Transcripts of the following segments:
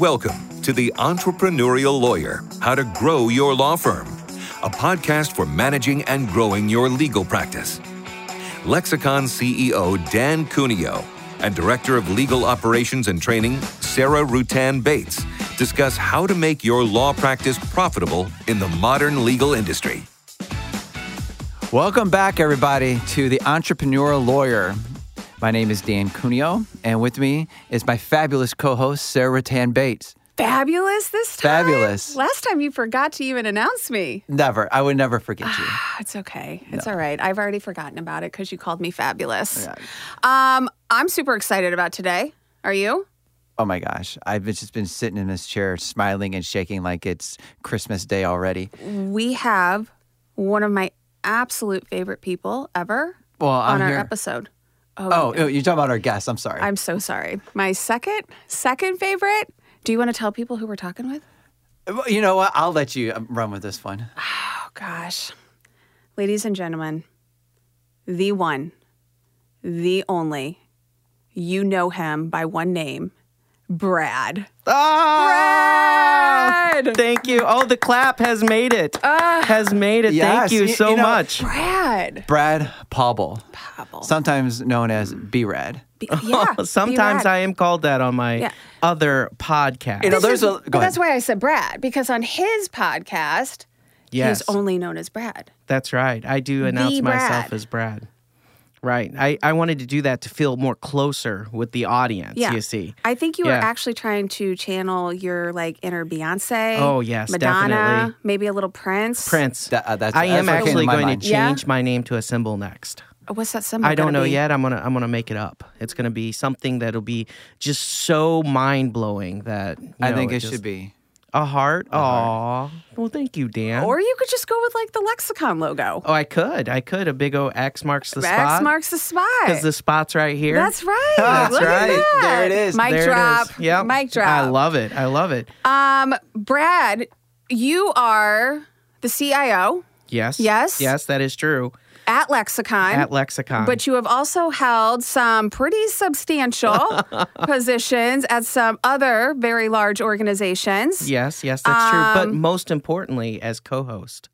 Welcome to The Entrepreneurial Lawyer How to Grow Your Law Firm, a podcast for managing and growing your legal practice. Lexicon CEO Dan Cuneo and Director of Legal Operations and Training Sarah Ruttan Bates discuss how to make your law practice profitable in the modern legal industry. Welcome back, everybody, to the Entrepreneurial Lawyer. My name is Dan Cuneo, and with me is my fabulous co-host Sarah Tan Bates. Fabulous this time. Fabulous. Last time you forgot to even announce me. Never, I would never forget you. It's okay. It's all right. I've already forgotten about it because you called me fabulous. Um, I'm super excited about today. Are you? Oh my gosh, I've just been sitting in this chair, smiling and shaking like it's Christmas Day already. We have one of my absolute favorite people ever Well, I'm on our here. episode. Oh, oh, you're talking about our guest. I'm sorry. I'm so sorry. My second, second favorite. Do you want to tell people who we're talking with? You know what? I'll let you um, run with this one. Oh gosh. Ladies and gentlemen, the one, the only, you know him by one name, Brad. Ah! Brad! Thank you. Oh, the clap has made it. has made it. Yes, Thank you y- so you know- much. Brad. Brad Paubel, Pabble. sometimes known as B-Rad. Be- yeah. Sometimes be I am called that on my Yeah. other podcast. You know, This there's is- a- go but that's why I said Brad, because on his podcast, yes, he's only known as Brad. that's right. I do announce myself as Brad. Right. I, I wanted to do that to feel more closer with the audience, Yeah. you see. I think you were actually trying to channel your like inner Beyonce. Oh, yes, Madonna, definitely. maybe a little Prince. Prince. That- uh, that's- I am that's what came to actually going mind. to Yeah? change my name to a symbol next. What's that symbol? I don't know be? yet. I'm gonna I'm gonna make it up. It's gonna be something that'll be just so mind blowing that you I know, think it just- should be. A heart? Aw. Well, thank you, Dan. Or you could just go with like the lexicon logo. oh, I could. I could. A big O X marks the spot. X marks the spot. Because the spot's right here. That's right. That's Look right. At that. There it is. Mic There drop. It is. Yep. Mic drop. I love it. I love it. Um, Brad, you are the CIO Yes. Yes? Yes, that is true. At Lexicon. At Lexicon. But you have also held some pretty substantial positions at some other very large organizations. yes, yes, that's true. But Um, most importantly, as co-host,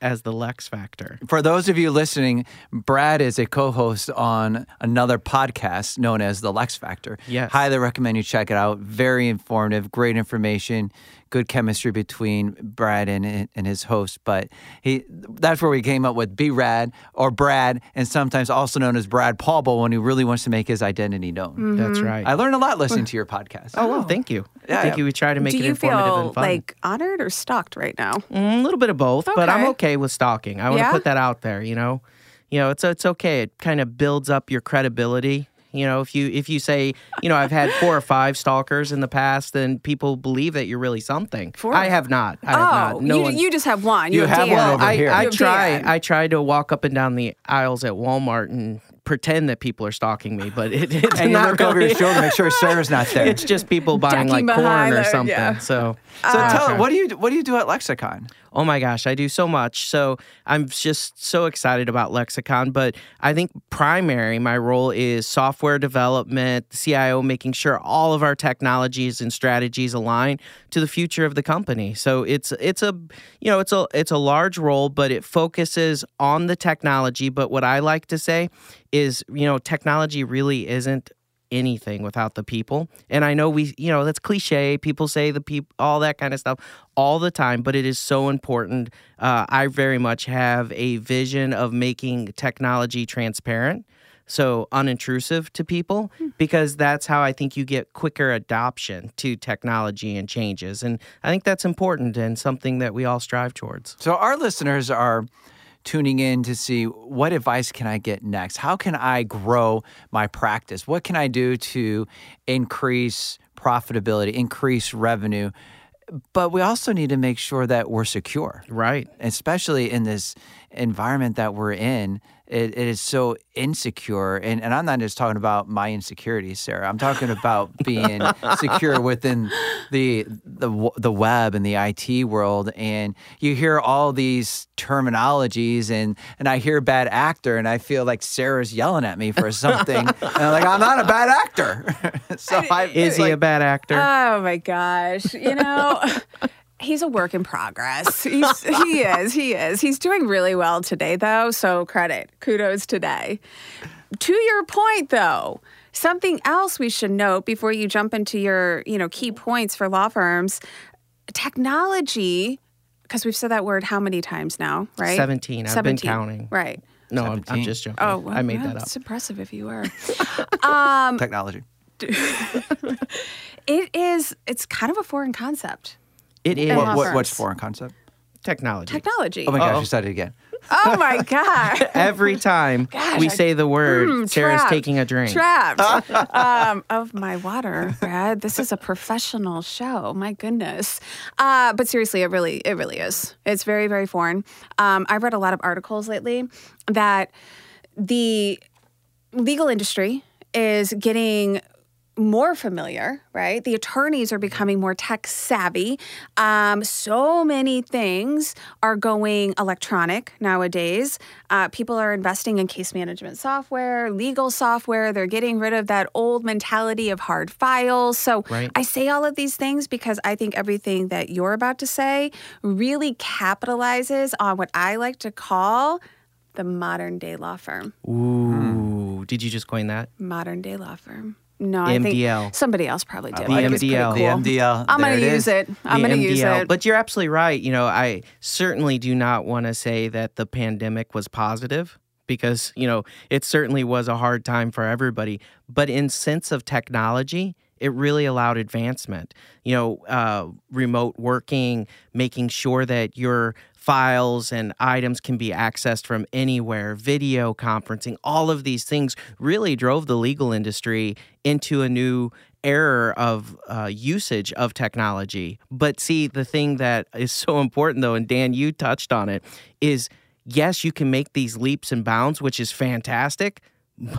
as the Lex Factor. For those of you listening, Brad is a co-host on another podcast known as The Lex Factor. Yes. Highly recommend you check it out. Very informative, great information, good chemistry between Brad and, and his host. But he that's where we came up with B Rad or Brad, and sometimes also known as Brad Paulbo when he really wants to make his identity known. That's Mm-hmm. right. I learned a lot listening to your podcast. oh, well, thank you. Yeah, thank yeah. you. We try to make Do it informative and fun. like honored or stalked right now? Mm, a little bit of both, but I'm Okay. Okay with stalking. I want to Yeah? put that out there. You know, you know, it's it's okay. It kind of builds up your credibility. You know, if you if you say, you know, I've had four or five stalkers in the past, then people believe that you're really something. Four? I have not. I have oh, not. No you, one. you just have one. You You, have Dan. one over I, here. I You have try. Dan. I try to walk up and down the aisles at Walmart and pretend that people are stalking me, but it, it's and you not look over really- your shoulder, make sure Sarah's not there. It's just people buying Ducking like corn behind or there, something. yeah. So, so Uh, tell okay. what do you what do you do at Lexicon? Oh my gosh, I do so much. So I'm just so excited about Lexicon. But I think primary, my role is software development, CIO, making sure all of our technologies and strategies align to the future of the company. So it's it's a you know it's a it's a large role, but it focuses on the technology. But what I like to say is, you know, technology really isn't anything without the people. And I know we, you know, that's cliche. People say the people, all that kind of stuff all the time, but it is so important. Uh, I very much have a vision of making technology transparent. So unintrusive to people, because that's how I think you get quicker adoption to technology and changes. And I think that's important and something that we all strive towards. So our listeners are tuning in to see what advice can I get next? How can I grow my practice? What can I do to increase profitability, increase revenue? But we also need to make sure that we're secure, Right. especially in this environment that we're in it, it is so insecure. And, and I'm not just talking about my insecurities, Sarah. I'm talking about being secure within the, the the web and the IT world. And you hear all these terminologies, and and I hear bad actor, and I feel like Sarah's yelling at me for something. and I'm like, I'm not a bad actor. so I, Is he a bad actor? Oh my gosh. You know, he's a work in progress. He's, he is. He is. He's doing really well today, though. So credit, kudos today. To your point, though, something else we should note before you jump into your, you know, key points for law firms: technology. Because we've said that word how many times now, right? 17. I've been counting. Right. no, I'm, I'm just joking. Oh, well, I made yeah, that up. It's impressive if you were. um, technology. it is. It's kind of a foreign concept. It is What, what, what's foreign concept? technology. Technology. Oh my gosh, Uh-oh. you said it again. Oh my god. Every time we I- say the word, Mm, Sarah's trapped. taking a drink. Trapped. um, of my water, Brad. This is a professional show. My goodness. Uh, but seriously, it really, it really is. It's very, very foreign. Um, I've read a lot of articles lately that the legal industry is getting more familiar, right? The attorneys are becoming more tech savvy. Um, so many things are going electronic nowadays. Uh, people are investing in case management software, legal software. They're getting rid of that old mentality of hard files. So Right. I say all of these things because I think everything that you're about to say really capitalizes on what I like to call the modern day law firm. Ooh, did you just coin that? Modern day law firm. No, I MDL. think somebody else probably did. The but it was pretty MDL. cool. The MDL. I'm there going to use is. it. I'm The going to use MDL. it. But you're absolutely right. You know, I certainly do not want to say that the pandemic was positive because, you know, it certainly was a hard time for everybody. But in sense of technology, it really allowed advancement. You know, uh, remote working, making sure that your files and items can be accessed from anywhere, video conferencing, all of these things really drove the legal industry into a new era of uh, usage of technology. But see, the thing that is so important, though, and Dan, you touched on it, is yes, you can make these leaps and bounds, which is fantastic.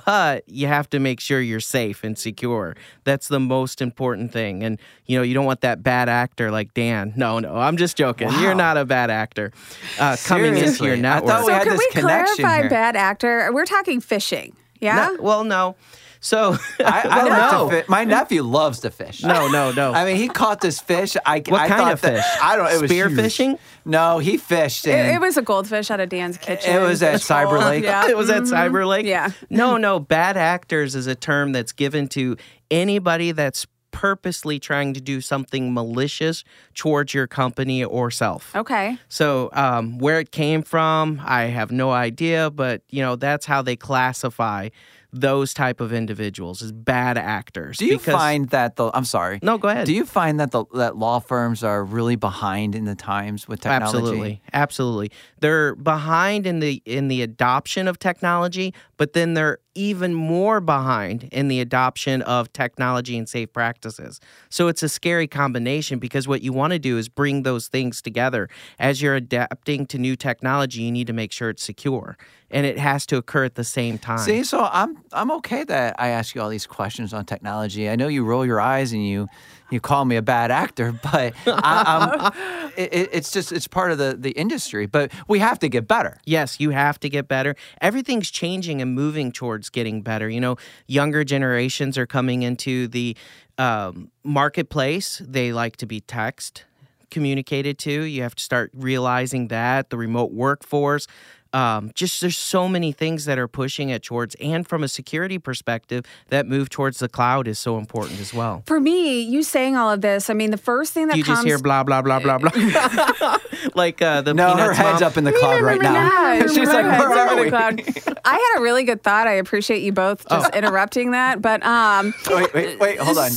But you have to make sure you're safe and secure. That's the most important thing. And, you know, you don't want that bad actor like Dan. No, no, I'm just joking. You're not a bad actor uh, coming into Seriously, your I network. thought so we had can this we connection clarify here. bad actor? We're talking phishing. Yeah. No, well, no. So, I, I well, like no. fi- My nephew loves to fish. No, no, no. I mean, he caught this fish. I, What I kind thought of that- fish? I don't. It was Spear huge. fishing? No, he fished. It, And it was a goldfish out of Dan's kitchen. It was at It's full. Cyber Lake. Yeah. it was at Cyber Lake. Yeah. No, no. Bad actors is a term that's given to anybody that's purposely trying to do something malicious towards your company or self. Okay. So, um, where it came from, I have no idea, but you know that's how they classify those type of individuals as bad actors. Do you because- find that the? I'm sorry. No, go ahead. Do you find that the that law firms are really behind in the times with technology? Absolutely, absolutely. They're behind in the in the adoption of technology, but then they're even more behind in the adoption of technology and safe practices. So it's a scary combination because what you want to do is bring those things together. As you're adapting to new technology, you need to make sure it's secure, and it has to occur at the same time. See, so I'm I'm okay that I ask you all these questions on technology. I know you roll your eyes and you you call me a bad actor, but I, it- it's just it's part of the the industry. But we have to get better. Yes, you have to get better. Everything's changing and moving towards getting better. You know, younger generations are coming into the um, marketplace. They like to be text communicated to. You have to start realizing that the remote workforce. Um, just there's so many things that are pushing it towards, and from a security perspective, that move towards the cloud is so important as well. For me, you saying all of this, I mean, the first thing that You comes just hear blah blah blah blah blah, like uh, the No, her head's mom. up in the cloud right now. She's like, where are we? cloud. I had a really good thought. I appreciate you both just Oh. interrupting that. But um, Wait, wait, wait, hold on.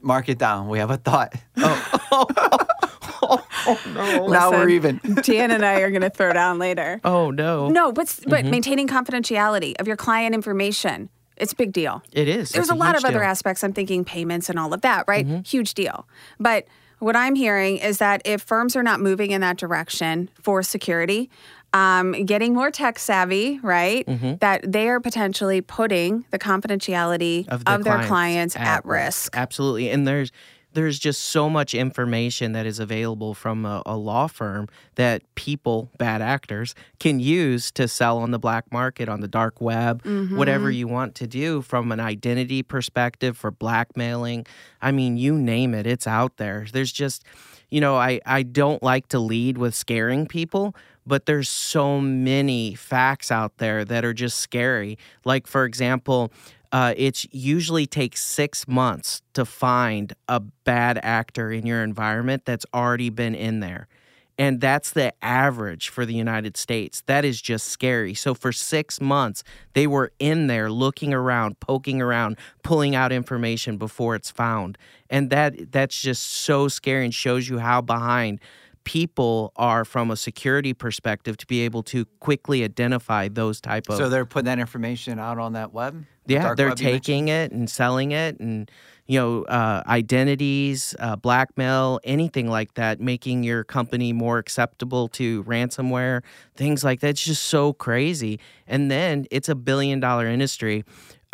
Mark it down. We have a thought. Now we're even. Dan and I are going to throw down later. Oh no, No, but Mm-hmm. but maintaining confidentiality of your client information, it's a big deal. it is. There's It's a, lot huge of other aspects. I'm thinking payments and all of that, right? Mm-hmm. Huge deal. But what I'm hearing is that if firms are not moving in that direction for security, um, getting more tech savvy, right? Mm-hmm. That they are potentially putting the confidentiality of, the their clients at, risk. Absolutely. And there's there's just so much information that is available from a, a, law firm that people, bad actors, can use to sell on the black market, on the dark web, Mm-hmm. whatever you want to do from an identity perspective for blackmailing. I mean, you name it, it's out there. There's just, you know, I, I don't like to lead with scaring people, but there's so many facts out there that are just scary. Like, for example, uh, it usually takes six months to find a bad actor in your environment that's already been in there. And that's the average for the United States. That is just scary. So, for six months, they were in there looking around, poking around, pulling out information before it's found. And that that's just so scary and shows you how behind people are from a security perspective to be able to quickly identify those type of So they're putting that information out on that web. yeah, they're web taking it and selling it, and you know, uh, identities, uh, blackmail, anything like that, making your company more acceptable to ransomware, things like that. It's just so crazy. And then it's a billion dollar industry.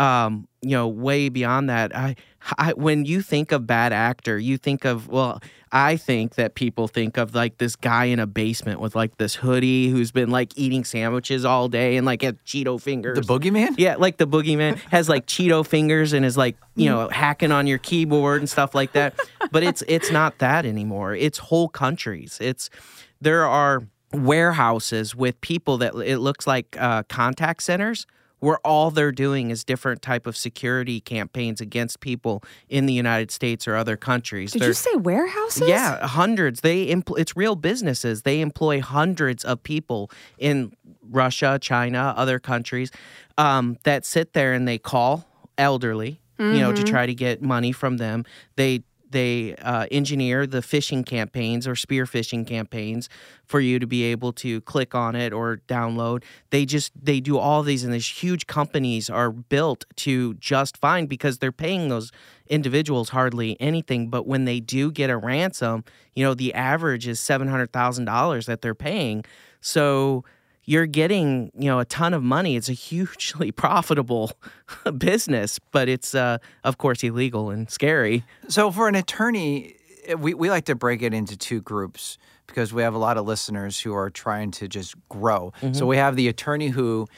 Um, you know, way beyond that. I, I, when you think of bad actor, you think of well, I think that people think of like this guy in a basement with like this hoodie who's been like eating sandwiches all day and like had Cheeto fingers. The boogeyman? Yeah, like the boogeyman has like Cheeto fingers and is like you know Mm. hacking on your keyboard and stuff like that. But it's it's not that anymore. It's whole countries. It's there are warehouses with people that it looks like uh, contact centers where all they're doing is different type of security campaigns against people in the United States or other countries. Did They're- you say warehouses? yeah, hundreds. They empl- it's real businesses. They employ hundreds of people in Russia, China, other countries um, that sit there and they call elderly, you know, to try to get money from them. They they uh, engineer the phishing campaigns or spear phishing campaigns for you to be able to click on it or download. They just they do all these, and these huge companies are built to just fine because they're paying those individuals hardly anything. But when they do get a ransom, you know the average is seven hundred thousand dollars that they're paying. So you're getting you know a ton of money. It's a hugely profitable business, but it's uh, of course illegal and scary. So for an attorney, eh, we, we like to break it into two groups because we have a lot of listeners who are trying to just grow. Mm-hmm. So we have the attorney who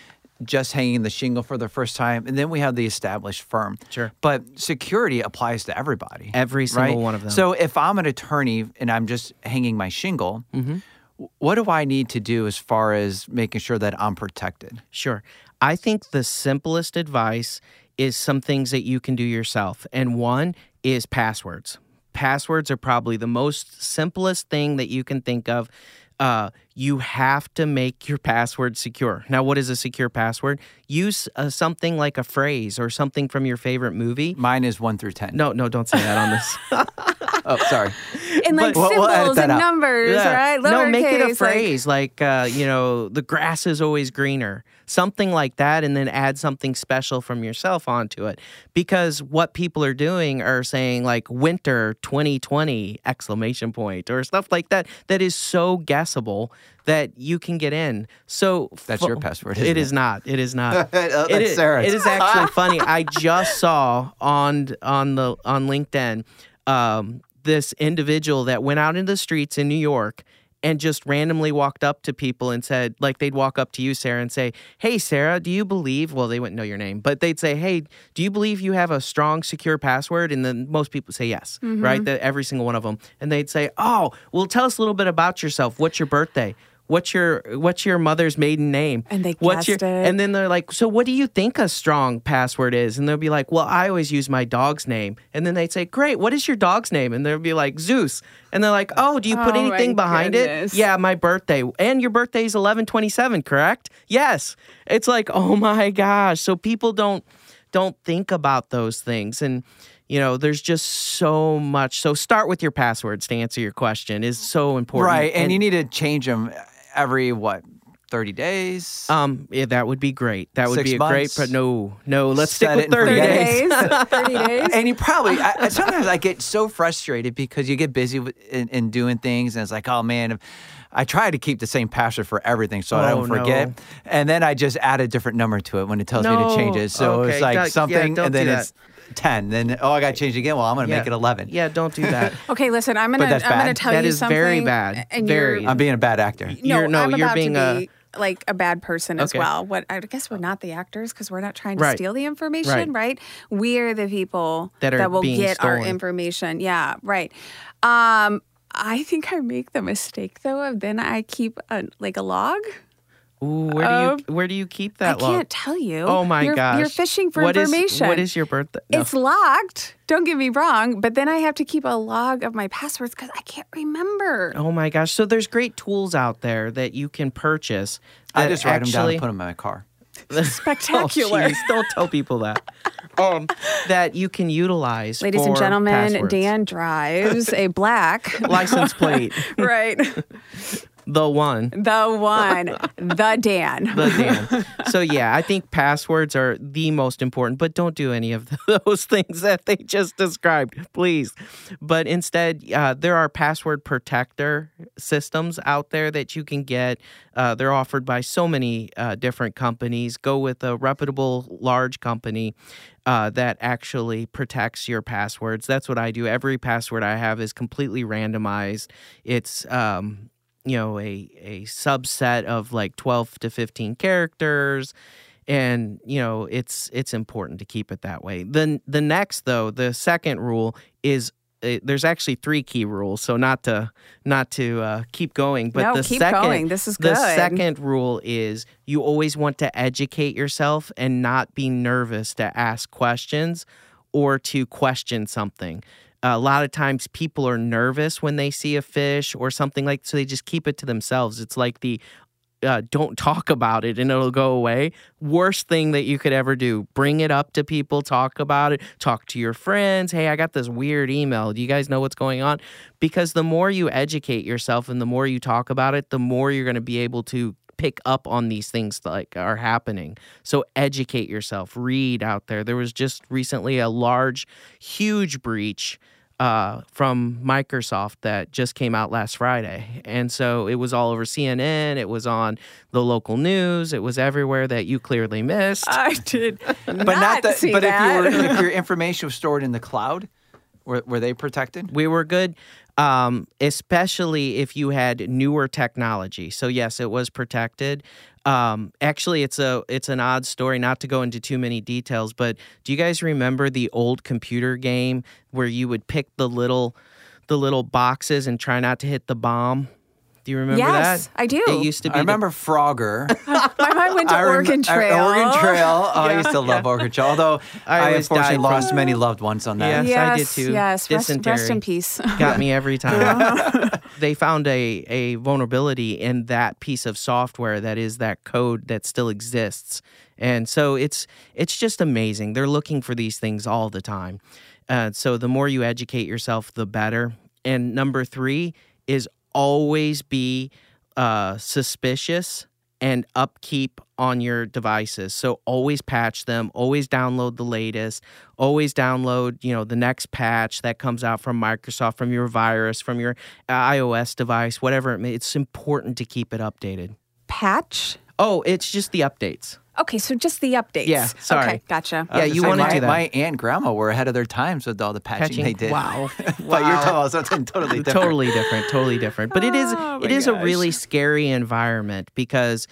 just hanging the shingle for the first time, and then we have the established firm. Sure. But security applies to everybody. Every single right? one of them. So if I'm an attorney and I'm just hanging my shingle, Mm-hmm. What do I need to do as far as making sure that I'm protected? Sure. I think the simplest advice is some things that you can do yourself. And one is passwords. Passwords are probably the most simplest thing that you can think of. Uh, you have to make your password secure. Now, what is a secure password? Use uh, something like a phrase or something from your favorite movie. Mine is one through 10. No, no, don't say that on this. Oh, sorry. And like We'll- we'll symbols and out. numbers, Yeah. right? No, make it a Lowercase, like- phrase like, uh, you know, the grass is always greener, something like that, and then add something special from yourself onto it. Because what people are doing are saying like winter 2020 exclamation point or stuff like that. That is so guessable that you can get in. So That's fu- your password, It isn't is it? not. It is not. Oh, It that's is- Sarah's. It is actually funny. I just saw on on the on LinkedIn um, this individual that went out into the streets in New York and just randomly walked up to people and said, like they'd walk up to you, Sarah, and say, "Hey, Sarah, do you believe?" Well, they wouldn't know your name, but they'd say, "Hey, do you believe you have a strong, secure password?" And then most people say yes, right? Mm-hmm. That every single one of them, and they'd say, "Oh, well, tell us a little bit about yourself. What's your birthday?" What's your what's your mother's maiden name? And they what's your guessed it. and then they're like, so what do you think a strong password is? And they'll be like, well, I always use my dog's name. And then they'd say, great, what is your dog's name? And they'll be like, Zeus. And they're like, oh, do you put Oh, anything behind goodness. it? Yeah, my birthday. And your birthday is eleven twenty seven, correct? Yes. It's like, oh my gosh. So people don't don't think about those things and. You know, there's just so much. So start with your passwords to answer your question is so important. Right, and, you need to change them every what 30 days. Um, yeah, that would be great. That would Six be a great. But no, no. Let's Set stick with and thirty forget days. 30 days. and you probably I, I- sometimes I get so frustrated because you get busy with, in, in doing things, and it's like, oh man, I try to keep the same password for everything so I Oh, don't forget, no. and then I just add a different number to it when it tells me to change it. So Okay, it's like don't- yeah, something, don't and then do it's ten. Then oh, I got to change again. Well, I'm going to make it eleven. Yeah, don't do that. Okay, listen, I'm gonna I'm gonna tell That you is something. very bad. And Very. I'm being a bad actor. no, You're- no, I'm you're about being to a- be like a bad person as Okay. well. What I guess we're not the actors because we're not trying to Right. steal the information, right? We are the people That are will being get our information. Yeah, right. Um, I think I make the mistake though of then I keep a, like a log. Ooh, where do you where do you keep that? Um, I log? can't tell you. Oh my you're, gosh! You're fishing for What is- information. what is your birthday? No. It's locked. Don't get me wrong, but then I have to keep a log of my passwords because I can't remember. Oh my gosh! So there's great tools out there that you can purchase. I just write them down and put them in my car. Spectacular. Oh, don't tell people that. Um, that you can utilize. Ladies and gentlemen, passwords. Dan drives a black. license plate, right. The one. The one. The Dan. the Dan. So yeah, I think passwords are the most important, but don't do any of those things that they just described, please. But instead, uh, there are password protector systems out there that you can get. Uh, they're offered by so many uh, different companies. Go with a reputable large company. Uh, that actually protects your passwords. That's what I do. Every password I have is completely randomized. It's um, you know a a subset of like 12 to 15 characters. And you know it's it's important to keep it that way. Then the next though the second rule is uh, there's actually three key rules so not to not to uh, keep going. But No, the keep second going. This is the second rule is you always want to educate yourself and not be nervous to ask questions or to question something a lot of times people are nervous when they see a fish or something like so they just keep it to themselves. It's like the uh, don't talk about it and it'll go away. Worst thing that you could ever do bring it up to people talk about it talk to your friends. Hey i got this weird email. Do you guys know what's going on? Because the more you educate yourself and the more you talk about it the more you're going to be able to pick up on these things like are happening so educate yourself read out there there was just recently a large huge breach uh, from Microsoft that just came out last Friday. And so it was all over CNN, it was on the local news, it was everywhere that you clearly missed. I did But not that. see But that. if you were, if your information was stored in the cloud, were, were they protected? we were good, um, especially if you had newer technology. So yes, it was protected. Um, actually, it's a it's an odd story. Not to go into too many details, but do you guys remember the old computer game where you would pick the little the little boxes and try not to hit the bomb? Do you remember Yes, that? I do. It used to be. I the- remember Frogger. My mind went to I rem- Oregon I- Trail. Oregon Trail. Oh, I used to love Oregon Trail. Although I I, unfortunately died from- lost many loved ones on that. Yes, I did Yes, too. yes. Rest, rest in peace. got me every time. they found a, a vulnerability in that piece of software that is that code that still exists. And so it's it's just amazing. They're looking for these things all the time. Uh, so the more you educate yourself, the better. And number three is always be uh, suspicious and upkeep on your devices. So always patch them, always download the latest, always download, you know, the next patch that comes out from Microsoft, from your virus, from your iOS device, whatever it may. It's important to keep it updated. Patch. Oh, it's just the updates. Okay, so just the updates. Yeah, sorry. Okay, gotcha. Yeah, you want wanna my, do that. My aunt and grandma were ahead of their times with all the patching, Patching? they did. Wow. but you're Wow. talking about something totally different. totally different totally different but it is Oh, it my is a really scary environment because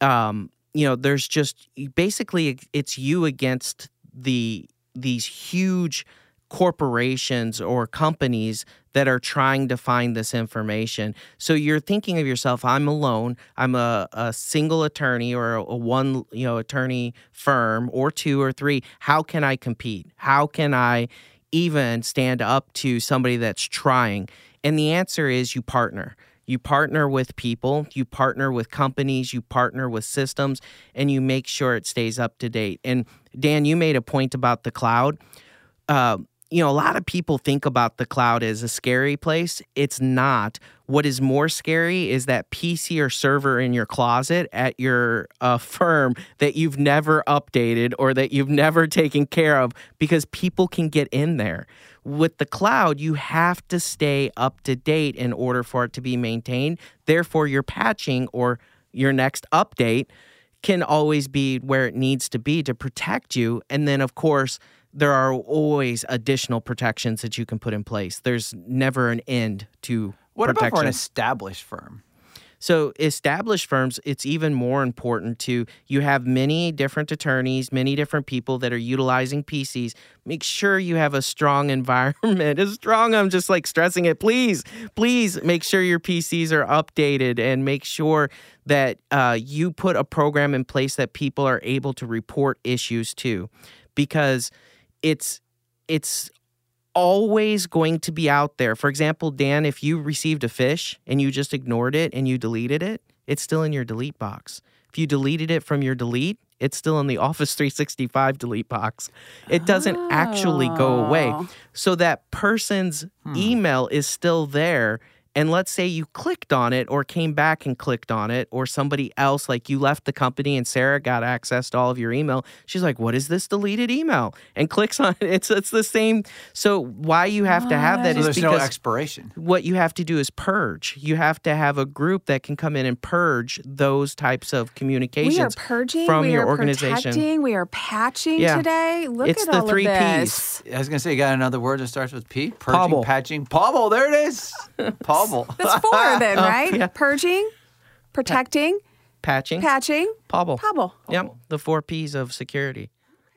um you know there's just basically it's you against the these huge corporations or companies that are trying to find this information. So you're thinking of yourself, I'm alone. I'm a, a single attorney or a, a one, you know, attorney firm or two or three. How can I compete? How can I even stand up to somebody that's trying? And the answer is you partner. You partner with people, you partner with companies, you partner with systems, and you make sure it stays up to date. And Dan, you made a point about the cloud. Uh, you know, a lot of people think about the cloud as a scary place. It's not. What is more scary is that PC or server in your closet at your uh, firm that you've never updated or that you've never taken care of because people can get in there. With the cloud, you have to stay up to date in order for it to be maintained. Therefore, your patching or your next update can always be where it needs to be to protect you. And then, of course, there are always additional protections that you can put in place. There's never an end to What about for an established firm? So, established firms, it's even more important to you have many different attorneys, many different people that are utilizing PCs. Make sure you have a strong environment. As strong, I'm just like stressing it. Please, please make sure your PCs are updated and make sure that uh, you put a program in place that people are able to report issues to because it's it's always going to be out there. For example, Dan, if you received a fish and you just ignored it and you deleted it, it's still in your delete box. If you deleted it from your delete, it's still in the Office 365 delete box. It doesn't actually go away. Oh. So that person's hmm. email is still there. And let's say you clicked on it or came back and clicked on it, or somebody else, like you left the company and Sarah got access to all of your email. She's like, What is this deleted email? And clicks on it. It's, it's the same. So, why you have to have that So is there's because no expiration. what you have to do is purge. You have to have a group that can come in and purge those types of communications We are purging. from we your are organization. Protecting, we are patching Yeah. today. Look at that. It's at the all three of Ps. I was gonna say you got another word that starts with P. Purging, Paubel. patching, Paubel. There it is. Paubel. That's four then, right? Oh, yeah. Purging, protecting, Patching, patching, Paubel. Paubel. Yep, the four P's of security.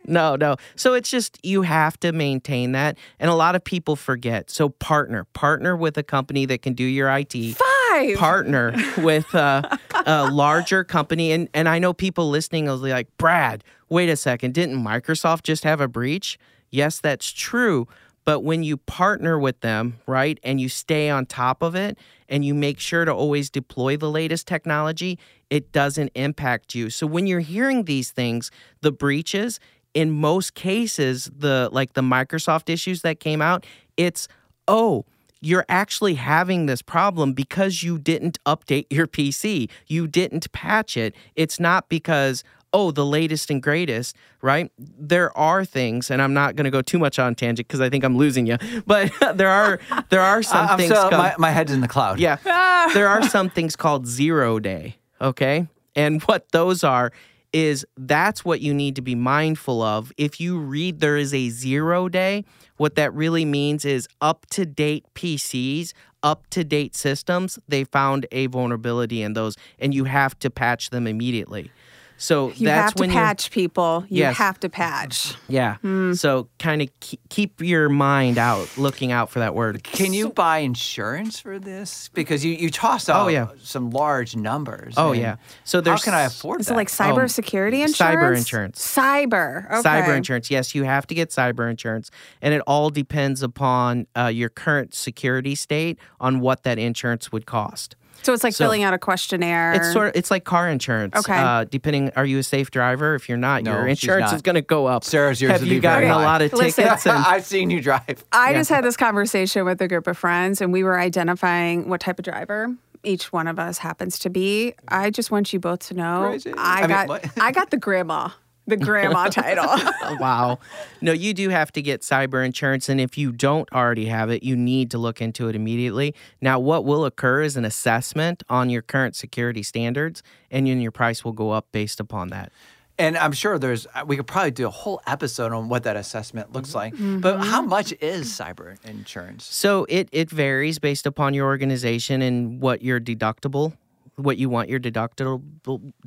No, no. So it's just you have to maintain that, and a lot of people forget. So partner, partner with a company that can do your IT. Five. Partner with uh, a larger company, and and I know people listening will be like, Brad, wait a second, didn't Microsoft just have a breach? Yes, that's true. But when you partner with them, right, and you stay on top of it and you make sure to always deploy the latest technology, it doesn't impact you. So when you're hearing these things, the breaches, in most cases, the like the Microsoft issues that came out, it's oh, you're actually having this problem because you didn't update your PC. You didn't patch it. It's not because oh, the latest and greatest, right? There are things, and I'm not going to go too much on tangent because I think I'm losing you. But there are there are some I'm things. so, called- my, my head's in the cloud. yeah. Ah. there are some things called zero day, okay? And what those are is that's what you need to be mindful of. If you read there is a zero day, what that really means is up to date PCs, up to date systems, they found a vulnerability in those and you have to patch them immediately. So You that's have to when you're patch people. You Yes. have to patch. yeah. Hmm. So kind of keep, keep your mind out, looking out for that word. Can you buy insurance for this? Because you, you toss out Oh, yeah. some large numbers. Oh yeah. So there's How there's can I afford Is that? it like cybersecurity insurance? cyber insurance. Cyber. Okay. Cyber insurance. Yes, you have to get cyber insurance. And it all depends upon uh, your current security state on what that insurance would cost. So it's like So- filling out a questionnaire. It's sort of it's like car insurance. Okay. Uh, depending, are you a safe driver? If you're not, No, your insurance not. is going to go up. Sarah's yours Have you be very gotten a high. lot of Listen. tickets? And, I've seen you drive. I just had this conversation with a group of friends, and we were identifying what type of driver each one of us happens to be. I just want you both to know Crazy. I, I mean, got what? I got the grandma, the grandma title. wow. No, you do have to get cyber insurance. And if you don't already have it, you need to look into it immediately. Now, what will occur is an assessment on your current security standards, and then your price will go up based upon that. And I'm sure there's, we could probably do a whole episode on what that assessment looks like. Mm-hmm. But how much is cyber insurance? So it, it varies based upon your organization and what your deductible, what you want your deductible,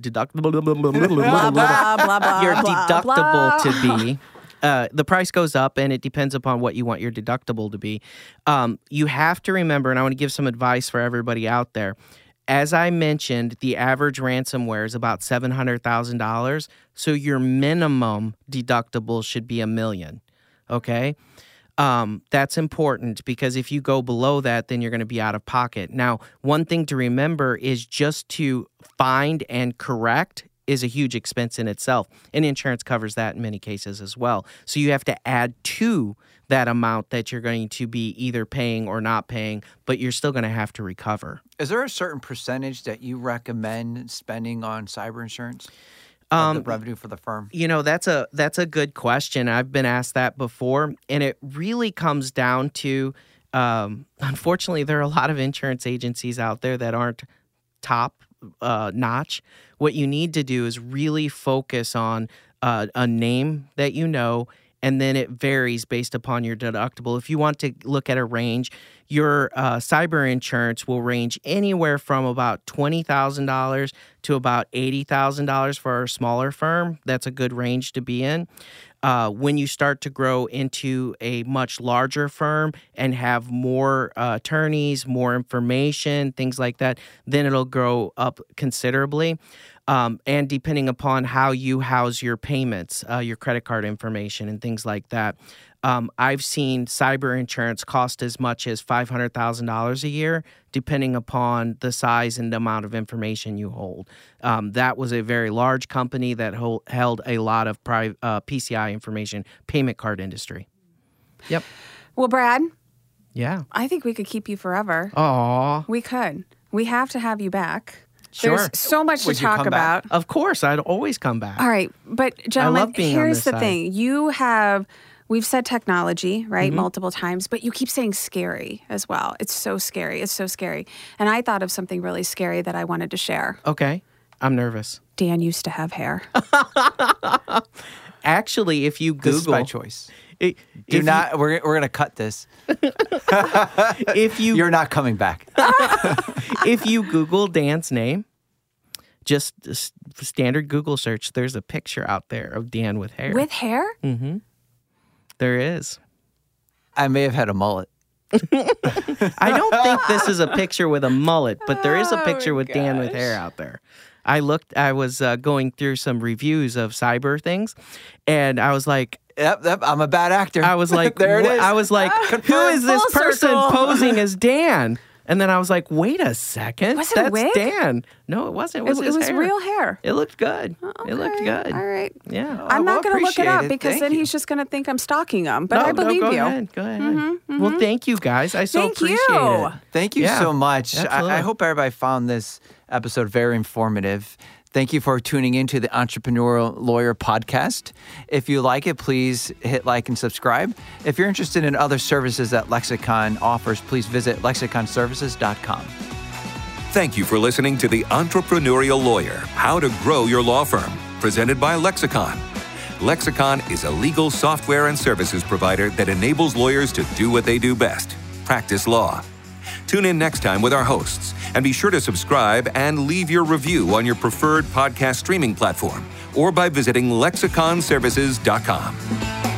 deductible, blah blah blah your deductible to be. Uh, the price goes up and it depends upon what you want your deductible to be. Um, you have to remember, and I want to give some advice for everybody out there. As I mentioned, the average ransomware is about $700,000. So your minimum deductible should be a million. Okay. Um, that's important because if you go below that, then you're going to be out of pocket. Now, one thing to remember is just to find and correct is a huge expense in itself, and insurance covers that in many cases as well. So you have to add to that amount that you're going to be either paying or not paying, but you're still going to have to recover. Is there a certain percentage that you recommend spending on cyber insurance? Um, the revenue for the firm? You know, that's a that's a good question. I've been asked that before, and it really comes down to um, unfortunately, there are a lot of insurance agencies out there that aren't top uh, notch. What you need to do is really focus on uh, a name that you know, and then it varies based upon your deductible. If you want to look at a range, your uh, cyber insurance will range anywhere from about $20,000 to about $80,000 for a smaller firm. That's a good range to be in. Uh, when you start to grow into a much larger firm and have more uh, attorneys, more information, things like that, then it'll grow up considerably. Um, and depending upon how you house your payments, uh, your credit card information, and things like that. Um, I've seen cyber insurance cost as much as $500,000 a year, depending upon the size and the amount of information you hold. Um, that was a very large company that hold, held a lot of pri- uh, PCI information, payment card industry. Yep. Well, Brad, Yeah. I think we could keep you forever. Aw. We could. We have to have you back. Sure. There's so much Would to talk come back? about. Of course, I'd always come back. All right, but gentlemen, love being on here's this the side. thing: you have. We've said technology, right, Mm-hmm. multiple times, but you keep saying scary as well. It's so scary. It's so scary. And I thought of something really scary that I wanted to share. Okay. I'm nervous. Dan used to have hair. Actually, if you Google This is by choice. I- Do if not. we're we're gonna cut this. If you You're not coming back. if you Google Dan's name, just a s- standard Google search, there's a picture out there of Dan with hair. With hair? Mm-hmm. There is. I may have had a mullet. I don't think this is a picture with a mullet, but there is a Oh, picture with Dan with hair out there. I looked. I was uh, going through some reviews of cyber things, and I was like, Yep, yep. I'm a bad actor. I was like, there it wh- is. I was like, who is this Full person circle. posing as Dan? And then I was like, wait a second, Was it a that's wig? Dan. No, it wasn't. It It, was, it his was hair. real hair. It looked good. It looked Okay, good. All right. Yeah. I'm well, not going to look it up it. because Thank then you. he's just going to think I'm stalking him. But no, I no, believe go you. Ahead, go ahead. Well, thank you guys. I so Thank appreciate you. it. Thank you Yeah, so much. I, absolutely. I hope everybody found this episode very informative. Thank you for tuning into the Entrepreneurial Lawyer Podcast. If you like it, please hit like and subscribe. If you're interested in other services that Lexicon offers, please visit lexiconservices.com. Thank you for listening to The Entrepreneurial Lawyer How to Grow Your Law Firm, presented by Lexicon. Lexicon is a legal software and services provider that enables lawyers to do what they do best practice law. Tune in next time with our hosts, and be sure to subscribe and leave your review on your preferred podcast streaming platform or by visiting lexiconservices.com.